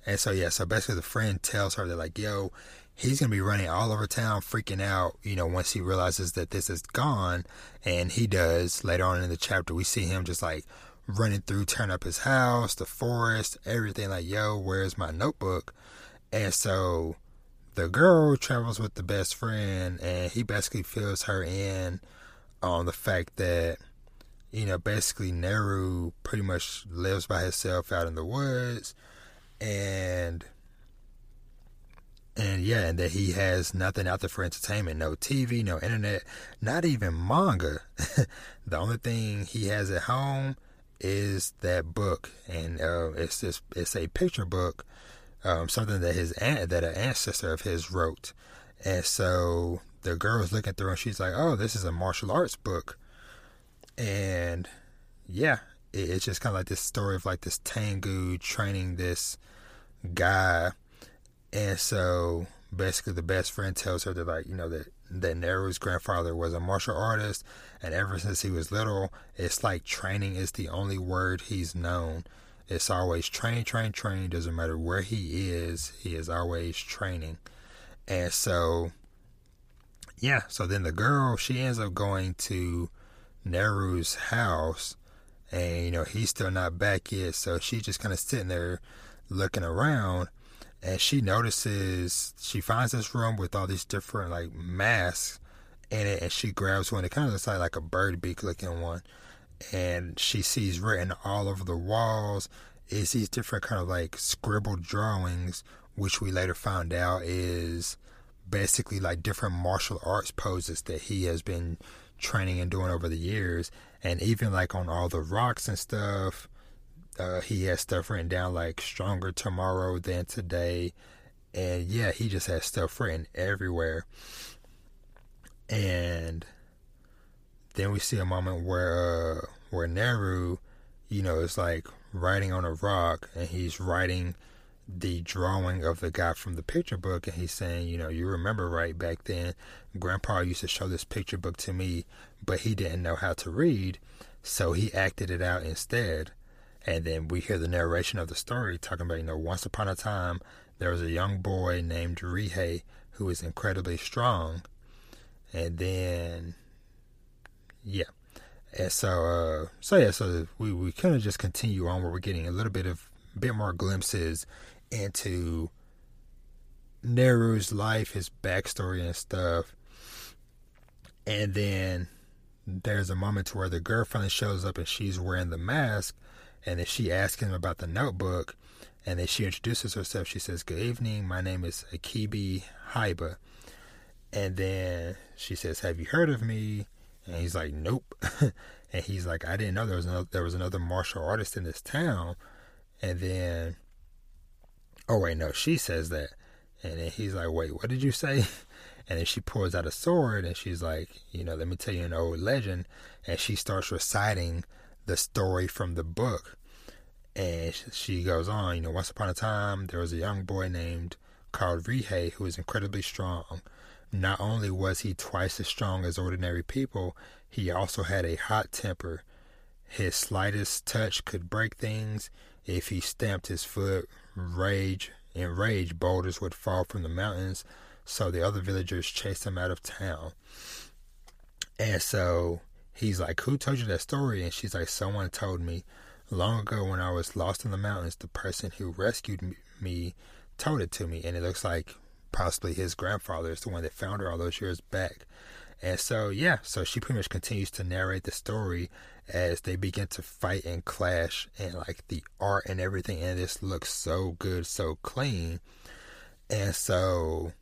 and so yeah, so basically the friend tells her that like, yo, he's gonna be running all over town, freaking out, you know, once he realizes that this is gone. And he does later on in the chapter we see him just like running through, tearing up his house, the forest, everything like, yo, where's my notebook? And so the girl travels with the best friend and he basically fills her in on the fact that you know basically Neru pretty much lives by himself out in the woods and and yeah and that he has nothing out there for entertainment no TV no internet not even manga the only thing he has at home is that book. And uh, it's just it's a picture book um, something that his aunt that an ancestor of his wrote. And so the girl's looking through and she's like, "Oh, this is a martial arts book," and yeah, it, it's just kind of like this story of like this Tengu training this guy, and so basically the best friend tells her that like you know that that Neru's grandfather was a martial artist, and ever since he was little, it's like training is the only word he's known. It's always train, train, train. Doesn't matter where he is, he is always training. And so yeah, so then the girl, she ends up going to Neru's house, and you know, he's still not back yet, so she's just kind of sitting there looking around, and she notices, she finds this room with all these different like masks in it, and she grabs one. It kind of looks like, like a bird beak looking one, and she sees written all over the walls is these different kind of like scribbled drawings, which we later found out is basically like different martial arts poses that he has been training and doing over the years. And even like on all the rocks and stuff, uh, he has stuff written down like stronger tomorrow than today. And yeah, he just has stuff written everywhere. And then we see a moment where uh, where Neru, you know, is like writing on a rock and he's writing the drawing of the guy from the picture book and he's saying, you know, you remember right back then, grandpa used to show this picture book to me, but he didn't know how to read, so he acted it out instead. And then we hear the narration of the story talking about, you know, once upon a time there was a young boy named Rihei who was incredibly strong. And then yeah. And so uh so yeah, so we, we kind of just continue on where we're getting a little bit of bit more glimpses into Neru's life, his backstory and stuff. And then there's a moment where the girl finally shows up and she's wearing the mask and then she asks him about the notebook and then she introduces herself. She says, Good evening, my name is Akibi Haiba. And then she says, Have you heard of me? And he's like, Nope. and he's like, I didn't know there was another, there was another martial artist in this town. And then oh wait, no, she says that. And then he's like, wait, what did you say? And then she pulls out a sword and she's like, you know, let me tell you an old legend. And she starts reciting the story from the book. And she goes on, you know, once upon a time, there was a young boy named called Rihei who was incredibly strong. Not only was he twice as strong as ordinary people, he also had a hot temper. His slightest touch could break things. If he stamped his foot, rage in rage, boulders would fall from the mountains, so the other villagers chased him out of town. And so he's like, Who told you that story? And she's like, Someone told me. Long ago, when I was lost in the mountains, the person who rescued me told it to me, and it looks like possibly his grandfather is the one that found her all those years back. And so, yeah, so she pretty much continues to narrate the story as they begin to fight and clash, and like the art and everything in this looks so good, so clean. And so,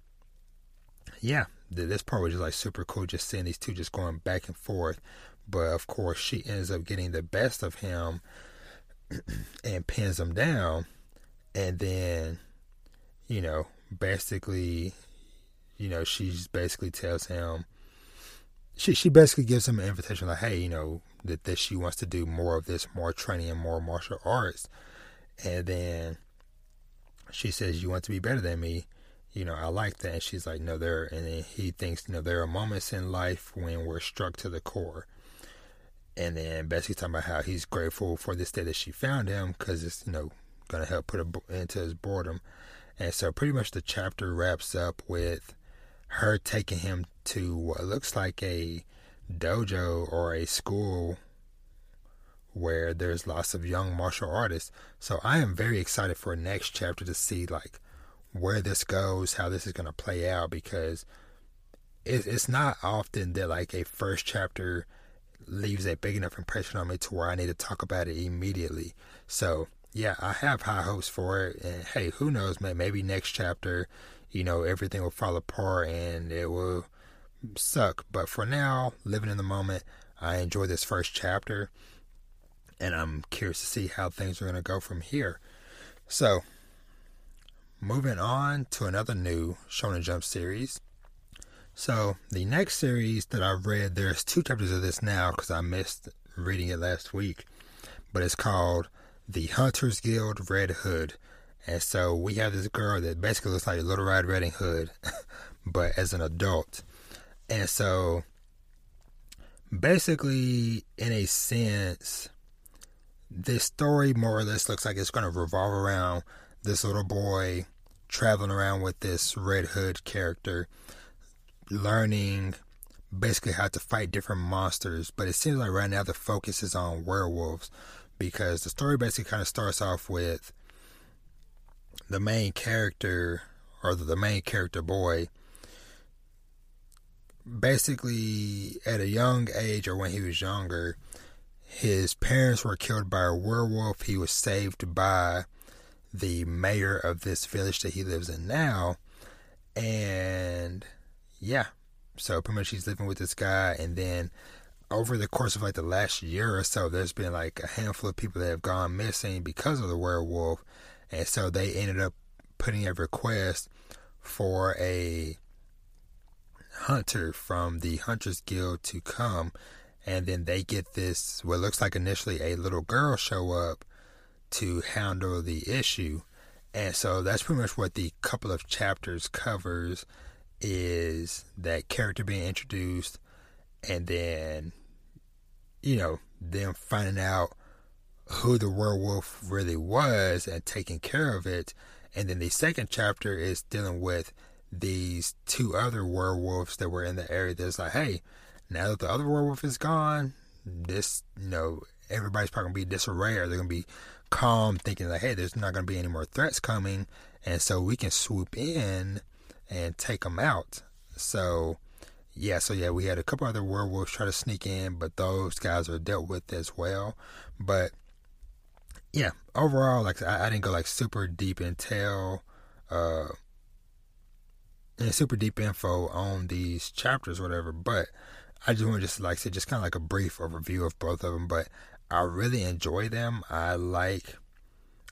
yeah, this part was just like super cool, just seeing these two just going back and forth. But of course, she ends up getting the best of him and pins him down, and then, you know, basically, you know, she basically tells him, she she basically gives him an invitation like, hey, you know, that, that she wants to do more of this, more training and more martial arts. And then she says, You want to be better than me? You know, I like that. And she's like, No, there and then he thinks, you know, there are moments in life when we're struck to the core. And then basically talking about how he's grateful for this day that she found him because it's, you know, going to help put an into his boredom. And so pretty much the chapter wraps up with her taking him to what looks like a dojo or a school where there's lots of young martial artists. So I am very excited for next chapter to see like where this goes, how this is going to play out because it's not often that like a first chapter leaves a big enough impression on me to where I need to talk about it immediately. So yeah, I have high hopes for it. And hey, who knows, man? Maybe next chapter, you know, everything will fall apart and it will suck. But for now, living in the moment, I enjoy this first chapter, and I'm curious to see how things are going to go from here. So, moving on to another new Shonen Jump series. So, the next series that I've read, there's two chapters of this now because I missed reading it last week, but it's called The Hunters Guild Red Hood. And so we have this girl that basically looks like a Little Red Riding Hood, but as an adult. And so basically, in a sense, this story more or less looks like it's going to revolve around this little boy traveling around with this Red Hood character, learning basically how to fight different monsters. But it seems like right now the focus is on werewolves because the story basically kind of starts off with the main character or the main character boy basically at a young age or when he was younger, his parents were killed by a werewolf. He was saved by the mayor of this village that he lives in now. And yeah, so pretty much he's living with this guy. And then over the course of like the last year or so, there's been like a handful of people that have gone missing because of the werewolf. And so they ended up putting a request for a hunter from the Hunters Guild to come, and then they get this what looks like initially a little girl show up to handle the issue. And so that's pretty much what the couple of chapters covers is that character being introduced and then you know, them finding out who the werewolf really was and taking care of it. And then the second chapter is dealing with these two other werewolves that were in the area that's like, hey, now that the other werewolf is gone, this, you know, everybody's probably going to be disarray or they're going to be calm, thinking like, hey, there's not going to be any more threats coming. And so we can swoop in and take them out. So, yeah, so yeah, we had a couple other werewolves try to sneak in, but those guys are dealt with as well. But yeah, overall, like I, I didn't go like super deep in tell uh, and super deep info on these chapters, whatever. But I just want to just like say, just kind of like a brief overview of both of them. But I really enjoy them. I like,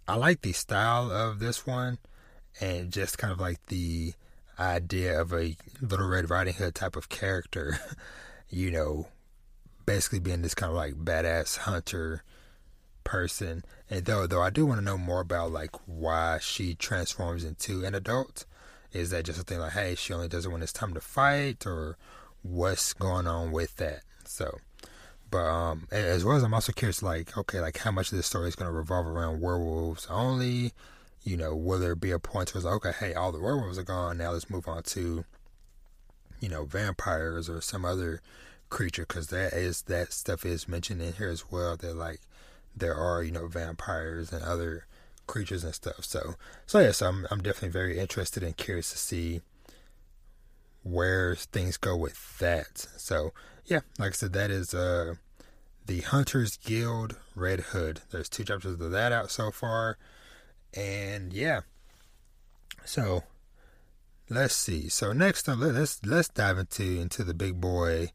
I like the style of this one, and just kind of like the idea of a Little Red Riding Hood type of character. you know, basically being this kind of like badass hunter person. And though though I do want to know more about like why she transforms into an adult. Is that just a thing like, hey, she only does it when it's time to fight, or what's going on with that? So, but um, as well as I'm also curious, like, okay, like how much of this story is going to revolve around werewolves only? You know, will there be a point where it's like, okay, hey, all the werewolves are gone, now let's move on to, you know, vampires or some other creature, because that is that stuff is mentioned in here as well. That like there are you know vampires and other creatures and stuff. So so yeah, so I'm I'm definitely very interested and curious to see where things go with that. So yeah, like I said, that is uh the Hunters Guild Red Hood. There's two chapters of that out so far, and yeah. So let's see. So next let's let's dive into into the big boy,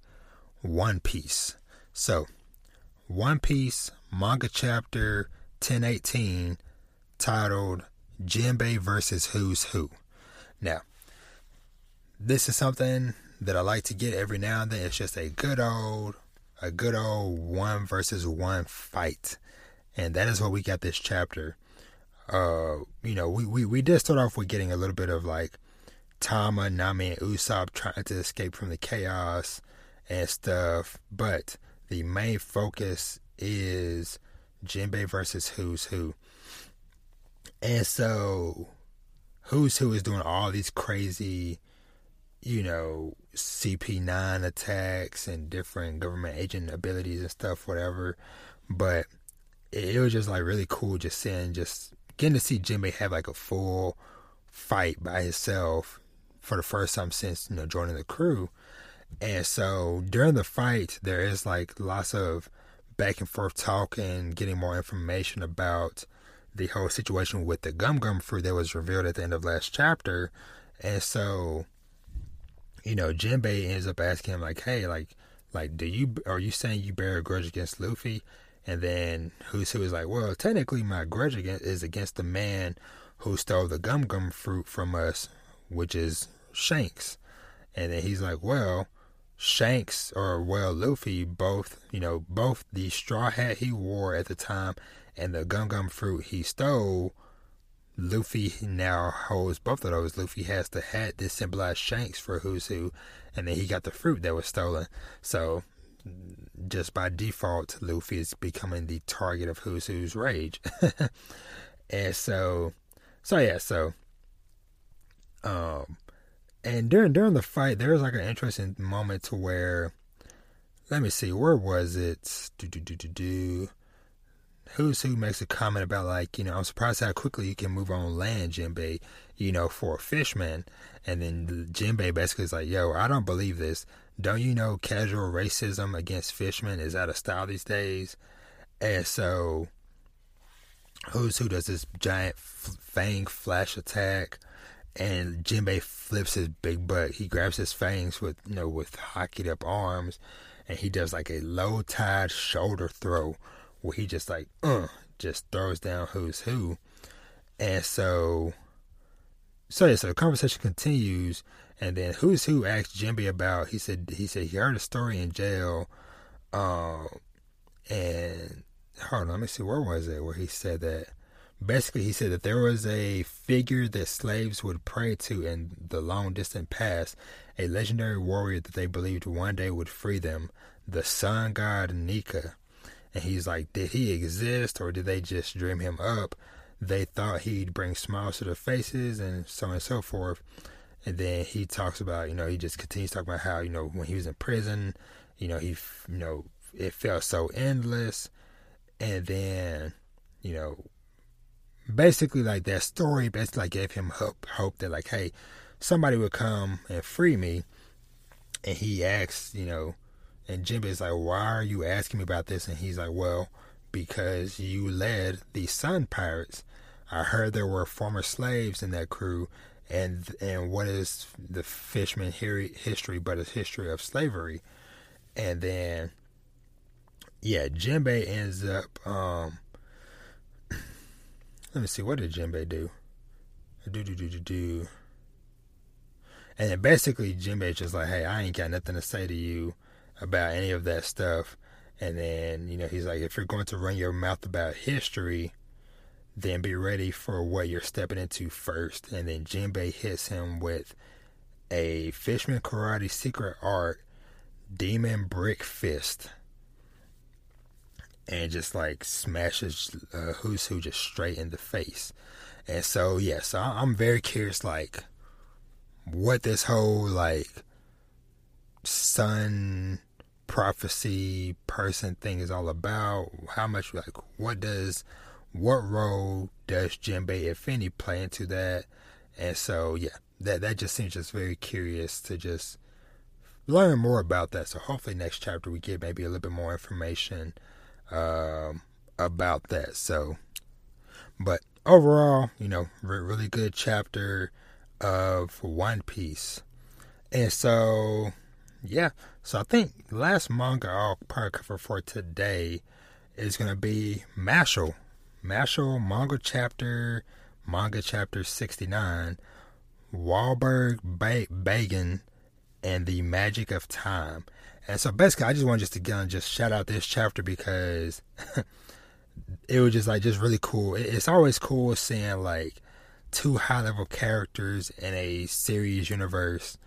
One Piece. So, One Piece manga chapter 1018 titled Jinbei versus Who's Who. Now, this is something that I like to get every now and then. It's just a good old, a good old one versus one fight. And that is what we got this chapter. Uh, you know, we, we, we did start off with getting a little bit of like Tama, Nami, and Usopp trying to escape from the chaos and stuff. But the main focus is Jinbei versus Who's Who. And so, Who's Who is doing all these crazy, you know, CP9 attacks and different government agent abilities and stuff, whatever. But it, was just like really cool just seeing, just getting to see Jinbei have like a full fight by himself for the first time since, you know, joining the crew. And so during the fight, there is like lots of back and forth talk and getting more information about the whole situation with the gum gum fruit that was revealed at the end of last chapter. And so, you know, Jinbei ends up asking him like, "Hey, like, like, do you are you saying you bear a grudge against Luffy?" And then Who's Who is like, "Well, technically, my grudge against, is against the man who stole the gum gum fruit from us, which is Shanks." And then he's like, "Well." Shanks or well Luffy both you know both the straw hat he wore at the time and the gum gum fruit he stole, Luffy now holds both of those. Luffy has the hat that symbolized Shanks for Who's Who, and then he got the fruit that was stolen. So, just by default, Luffy is becoming the target of Who's Who's rage. and so, so yeah, so, um, and during during the fight, there was like an interesting moment to where, let me see, where was it? Do do do do do. Who's Who makes a comment about like, you know, I'm surprised how quickly you can move on land, Jinbei, you know, for a fishman. And then Jinbei basically is like, yo, I don't believe this. Don't you know casual racism against fishmen is out of style these days? And so, Who's Who does this giant fang flash attack, and Jinbei flips his big butt. He grabs his fangs with, you know, with hockeyed up arms, and he does like a low tide shoulder throw where he just like uh just throws down who's who. And so so yeah, so the conversation continues and then who's who asked Jinbei about he said he said he heard a story in jail um and hold on, let me see where was it where he said that basically he said that there was a figure that slaves would pray to in the long distant past, a legendary warrior that they believed one day would free them, the sun god Nika and he's like, did he exist or did they just dream him up? They thought he'd bring smiles to their faces and so on and so forth. And then he talks about, you know, he just continues talking about how, you know, when he was in prison, you know, he, you know, it felt so endless. And then, you know, basically like that story basically like gave him hope, hope that like, hey, somebody would come and free me. And he asks, you know, and Jinbei is like, Why are you asking me about this? And he's like, Well, because you led the Sun Pirates. I heard there were former slaves in that crew, and and what is the fishman history but a history of slavery? And then, yeah, Jinbei ends up. Um, let me see, what did Jinbei do? Do do do do do. And then basically, Jinbei's just like, hey, I ain't got nothing to say to you about any of that stuff. And then, you know, he's like, if you're going to run your mouth about history, then be ready for what you're stepping into first. And then Jinbei hits him with a Fishman Karate secret art demon brick fist. And just like smashes uh, Who's Who just straight in the face. And so, yeah, so I'm very curious, like, what this whole, like, sun prophecy person thing is all about. How much like what does what role does Jinbei, if any, play into that? And so yeah, that that just seems just very curious to just learn more about that. So hopefully next chapter we get maybe a little bit more information um, about that. So, but overall, you know, re- really good chapter of One Piece. And so, yeah. So I think last manga I'll probably cover for today is going to be Mashle. Mashle manga chapter, manga chapter 69. Wahlberg ba- Bagan and the Magic of Time. And so basically I just wanted just to again just shout out this chapter because it was just like just really cool. It's always cool seeing like two high level characters in a series universe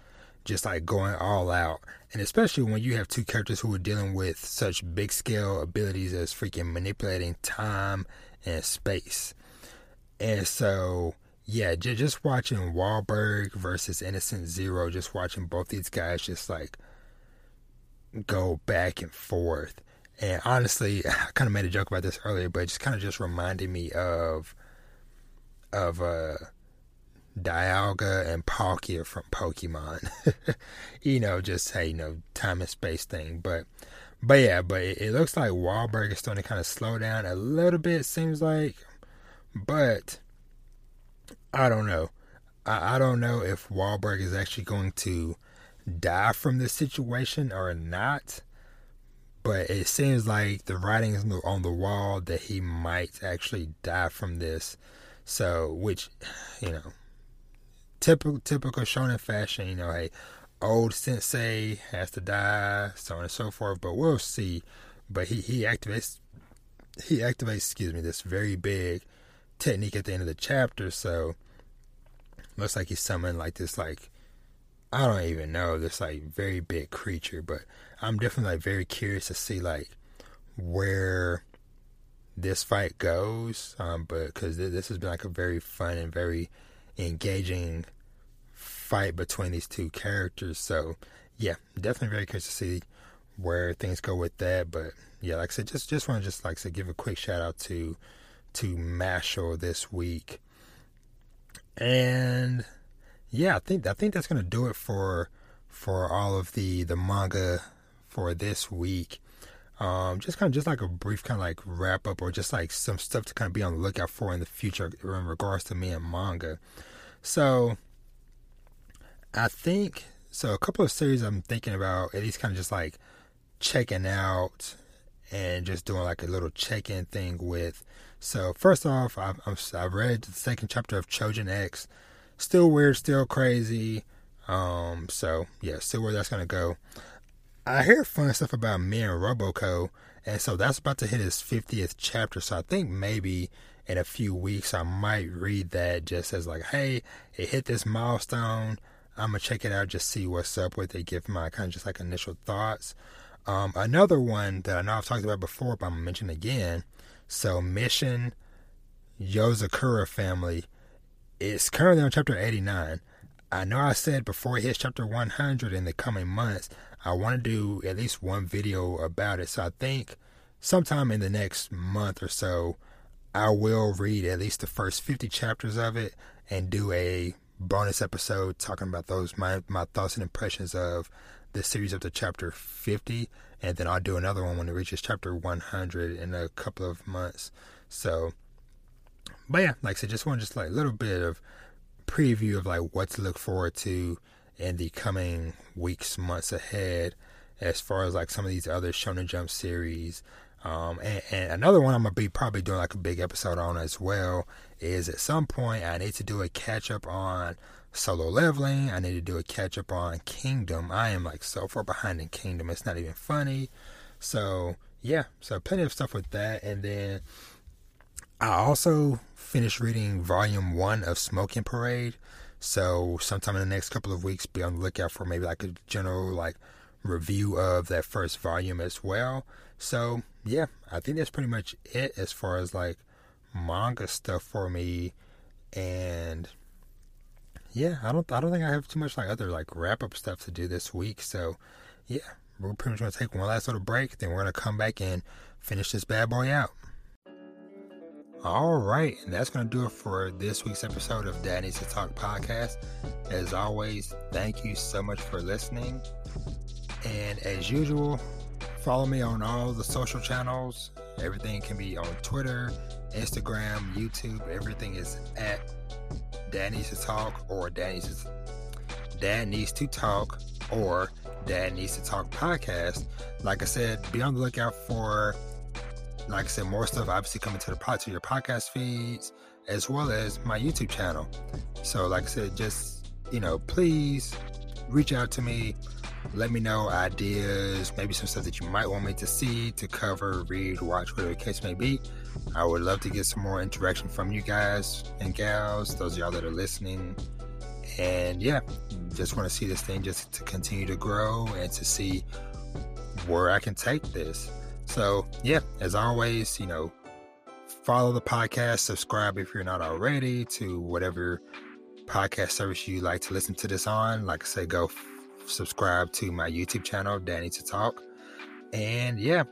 just like going all out. And especially when you have two characters who are dealing with such big scale abilities as freaking manipulating time and space. And so, yeah, just watching Wahlberg versus Innocent Zero, just watching both these guys just like go back and forth. And honestly, I kind of made a joke about this earlier, but it just kind of just reminded me of of uh Dialga and Palkia from Pokemon. you know, just hey, you know, time and space thing. But but yeah, but it, it looks like Wahlberg is starting to kind of slow down a little bit, seems like. But I don't know. I, I don't know if Wahlberg is actually going to die from this situation or not. But it seems like the writing is on the wall that he might actually die from this. So, which, you know, typical typical shonen fashion. You know, hey, old sensei has to die, so on and so forth. But we'll see. But he he activates he activates excuse me this very big technique at the end of the chapter. So looks like he's summoning like this like I don't even know this like very big creature. But I'm definitely like very curious to see like where this fight goes um but because this has been like a very fun and very engaging fight between these two characters. So yeah, definitely very curious to see where things go with that. But yeah, like I said, just just want to just like said, give a quick shout out to to Mashle this week. And yeah, I think I think that's gonna do it for for all of the the manga for this week. Um, just kind of just like a brief kind of like wrap up or just like some stuff to kind of be on the lookout for in the future in regards to me and manga. So I think so. A couple of series I'm thinking about at least kind of just like checking out and just doing like a little check-in thing with. So first off, I've, I've read the second chapter of Chojin X. Still weird, still crazy. Um, so yeah, still where that's gonna go. I hear fun stuff about me and Roboco, and so that's about to hit his 50th chapter. So I think maybe in a few weeks I might read that just as like, hey, it hit this milestone. I'm gonna check it out, just see what's up with it, give my kind of just like initial thoughts. Um, another one that I know I've talked about before, but I'm gonna mention again. So Mission Yozakura family is currently on chapter 89. I know I said before it hits chapter 100 in the coming months, I want to do at least one video about it. So I think sometime in the next month or so, I will read at least the first 50 chapters of it and do a bonus episode talking about those my my thoughts and impressions of the series up to chapter 50 and then I'll do another one when it reaches chapter 100 in a couple of months so but yeah like I said just want just like a little bit of preview of like what to look forward to in the coming weeks months ahead as far as like some of these other Shonen Jump series um, and, and, another one I'm gonna be probably doing like a big episode on as well is at some point I need to do a catch up on solo leveling. I need to do a catch up on Kingdom. I am like so far behind in Kingdom, it's not even funny. So yeah, so plenty of stuff with that. And then I also finished reading volume one of Smoking Parade. So sometime in the next couple of weeks, be on the lookout for maybe like a general like review of that first volume as well. So yeah, I think that's pretty much it as far as like manga stuff for me. And yeah, I don't I don't think I have too much like other like wrap up stuff to do this week. So yeah, we're pretty much to take one last little break. Then we're to come back and finish this bad boy out. All right, and that's going to do it for this week's episode of Dad Needs to Talk podcast. As always, thank you so much for listening. And as usual, follow me on all the social channels. Everything can be on Twitter, Instagram, YouTube. Everything is at Dad Needs to Talk or Dad Needs to, Dad Needs to Talk or Dad Needs to Talk podcast. Like I said, be on the lookout for like I said, more stuff obviously coming to the pod to your podcast feeds as well as my YouTube channel. So, like I said, just you know, please reach out to me. Let me know ideas, maybe some stuff that you might want me to see, to cover, read, watch, whatever the case may be. I would love to get some more interaction from you guys and gals, those y'all that are listening. And yeah, just want to see this thing just to continue to grow and to see where I can take this. So, yeah, as always, you know, follow the podcast, subscribe if you're not already to whatever podcast service you like to listen to this on. Like I say, go f- subscribe to my YouTube channel, Dad Needs to Talk. And yeah,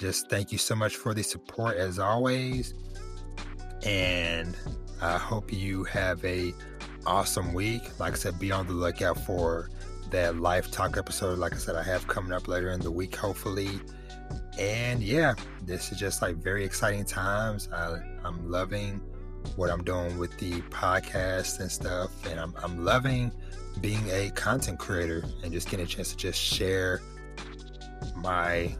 just thank you so much for the support as always. And I hope you have a awesome week. Like I said, be on the lookout for that live talk episode. Like I said, I have coming up later in the week, hopefully. And yeah, this is just like very exciting times. I, I'm loving what I'm doing with the podcast and stuff. And I'm, I'm loving being a content creator and just getting a chance to just share my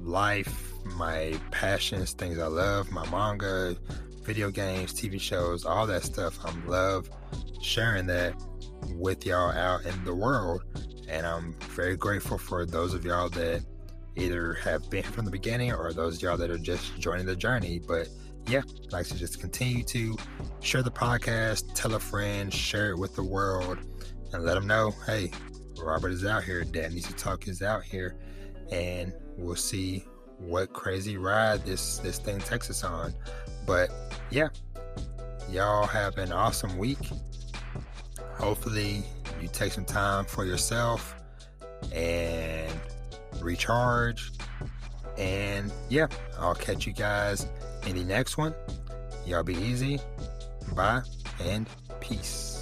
life, my passions, things I love, my manga, video games, TV shows, all that stuff. I'm love sharing that with y'all out in the world. And I'm very grateful for those of y'all that either have been from the beginning or those y'all that are just joining the journey. But yeah, I'd like to just continue to share the podcast, tell a friend, share it with the world, and let them know, hey, Robert is out here. Dad needs to talk is out here, and we'll see what crazy ride this this thing takes us on. But yeah, y'all have an awesome week. Hopefully, you take some time for yourself and recharge. And yeah, I'll catch you guys in the next one. Y'all be easy. Bye and peace.